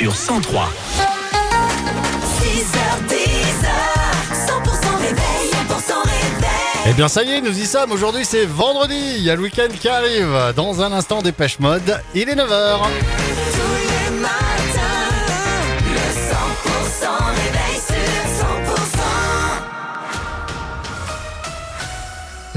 sur 103. 100% réveil, 100% réveil. Eh bien ça y est, nous y sommes. Aujourd'hui c'est vendredi. Il y a le week-end qui arrive. Dans un instant, dépêche mode. Il est 9h. Tous les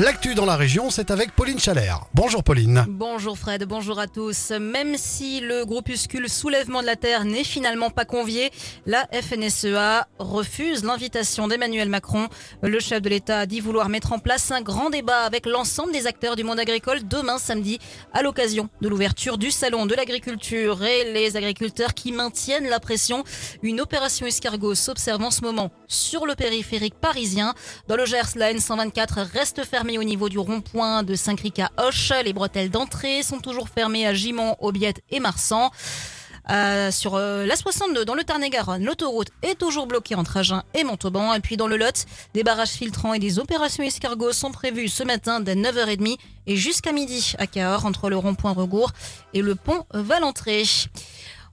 L'actu dans la région, c'est avec Pauline Chalère. Bonjour Pauline. Bonjour Fred, bonjour à tous. Même si le groupuscule Soulèvement de la Terre n'est finalement pas convié, la FNSEA refuse l'invitation d'Emmanuel Macron. Le chef de l'État a dit vouloir mettre en place un grand débat avec l'ensemble des acteurs du monde agricole demain samedi à l'occasion de l'ouverture du salon de l'agriculture et les agriculteurs qui maintiennent la pression. Une opération escargot s'observe en ce moment sur le périphérique parisien. Dans le Gers, la N124 reste fermée au niveau du rond-point de Saint-Cric à Hoche. Les bretelles d'entrée sont toujours fermées à Gimont, Aubiette et Marsan. Euh, sur euh, la 62 dans le Tarn-et-Garonne, l'autoroute est toujours bloquée entre Agen et Montauban. Et puis dans le Lot, des barrages filtrants et des opérations escargots sont prévus ce matin dès 9h30 et jusqu'à midi à Cahors entre le rond-point Regour et le pont Valentré.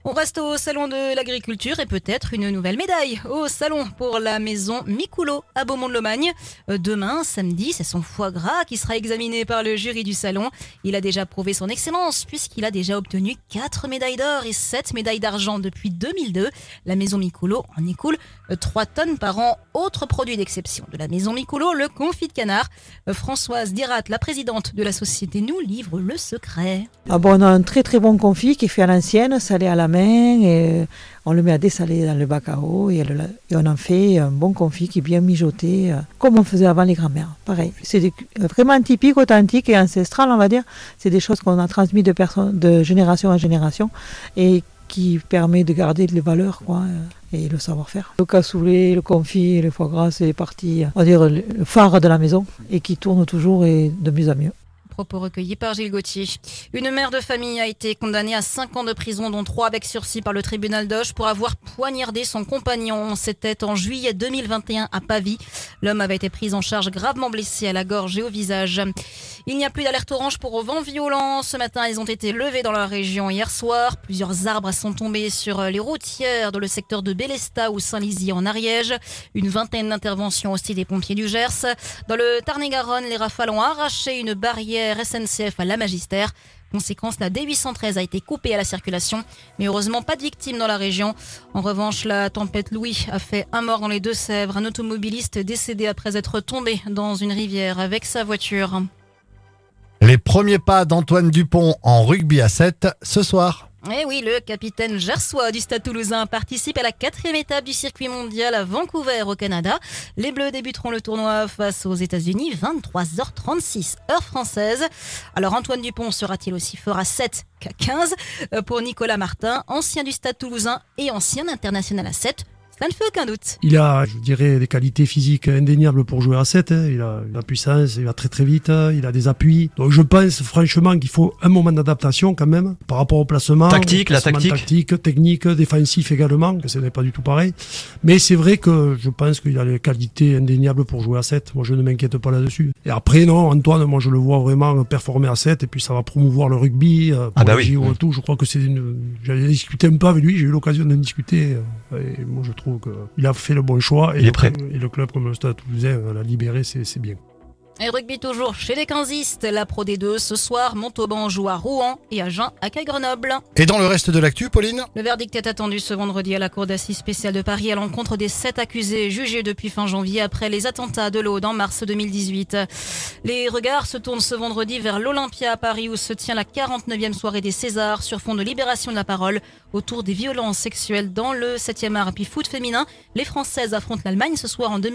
On reste au salon de l'agriculture et peut-être une nouvelle médaille au salon pour la maison Micoulot à Beaumont-de-Lomagne. Euh, Demain, samedi, c'est son foie gras qui sera examiné par le jury du salon. Il a déjà prouvé son excellence puisqu'il a déjà obtenu 4 médailles d'or et 7 médailles d'argent depuis 2002. La maison Micoulot en écoule 3 tonnes par an. Autre produit d'exception de la maison Micoulot, le confit de canard. Euh, Françoise Dirat, la présidente de la société, nous livre le secret. Ah un très très bon confit qui fait à l'ancienne, salé à la et on le met à dessaler dans le bac à eau et, on en fait un bon confit qui est bien mijoté, euh, comme on faisait avant les grands-mères. Pareil, c'est euh, vraiment typique, authentique et ancestral, on va dire. C'est des choses qu'on a transmises de, génération en génération et qui permet de garder les valeurs quoi, euh, et le savoir-faire. Le cassoulet, le confit le foie gras, c'est partie, on va dire, le phare de la maison et qui tourne toujours et de mieux en mieux. Propos recueillis par Gilles Gauthier. Une mère de famille a été condamnée à 5 ans de prison, dont 3 avec sursis par le tribunal d'Oche pour avoir poignardé son compagnon. C'était en juillet 2021 à Pavie. L'homme avait été pris en charge gravement blessé à la gorge et au visage. Il n'y a plus d'alerte orange pour vent violent. Ce matin, ils ont été levés dans la région hier soir. Plusieurs arbres sont tombés sur les routières dans le secteur de Bélesta ou Saint-Lizy en Ariège. Une vingtaine d'interventions aussi des pompiers du Gers. Dans le Tarn-et-Garonne, les rafales ont arraché une barrière SNCF à la Magistère. Conséquence, la D813 a été coupée à la circulation, mais heureusement pas de victimes dans la région. En revanche, la tempête Louis a fait un mort dans les Deux-Sèvres, un automobiliste décédé après être tombé dans une rivière avec sa voiture. Les premiers pas d'Antoine Dupont en rugby à 7 ce soir. Eh oui, le capitaine gersois du Stade toulousain participe à la quatrième étape du circuit mondial à Vancouver au Canada. Les Bleus débuteront le tournoi face aux États-Unis 23h36 heure française. Alors Antoine Dupont sera-t-il aussi fort à 7 qu'à 15 Euh, Pour Nicolas Martin, ancien du Stade toulousain et ancien international à 7, ça ne fait aucun doute. Il a, je dirais, des qualités physiques indéniables pour jouer à 7. hein. Il a la puissance, il va très très vite, hein. il a des appuis. Donc je pense franchement qu'il faut un moment d'adaptation quand même par rapport au placement. Tactique, au la tactique. tactique, technique, défensif également, que ce n'est pas du tout pareil. Mais c'est vrai que je pense qu'il a les qualités indéniables pour jouer à 7. Moi je ne m'inquiète pas là-dessus. Et après non, Antoine, moi je le vois vraiment performer à 7 et puis ça va promouvoir le rugby. euh, pour Ah bah les oui. JO et tout. Je crois que c'est une... J'avais discuté un peu avec lui, j'ai eu l'occasion de discuter. euh, Et moi je trouve qu'il a fait le bon choix. Et Il est le- prêt. Et le club comme le Stade Toulousain euh, l'a libéré, c'est bien. Et rugby toujours chez les 15istes. La Pro D2 ce soir, Montauban joue à Rouen et Agen accueille Grenoble. Et dans le reste de l'actu, Pauline? Le verdict est attendu ce vendredi à la Cour d'assises spéciale de Paris à l'encontre des sept accusés jugés depuis fin janvier après les attentats de l'Aude en mars 2018. Les regards se tournent ce vendredi vers l'Olympia à Paris où se tient la 49e soirée des Césars sur fond de libération de la parole autour des violences sexuelles dans le 7e art. Et puis foot féminin, les Françaises affrontent l'Allemagne ce soir en demi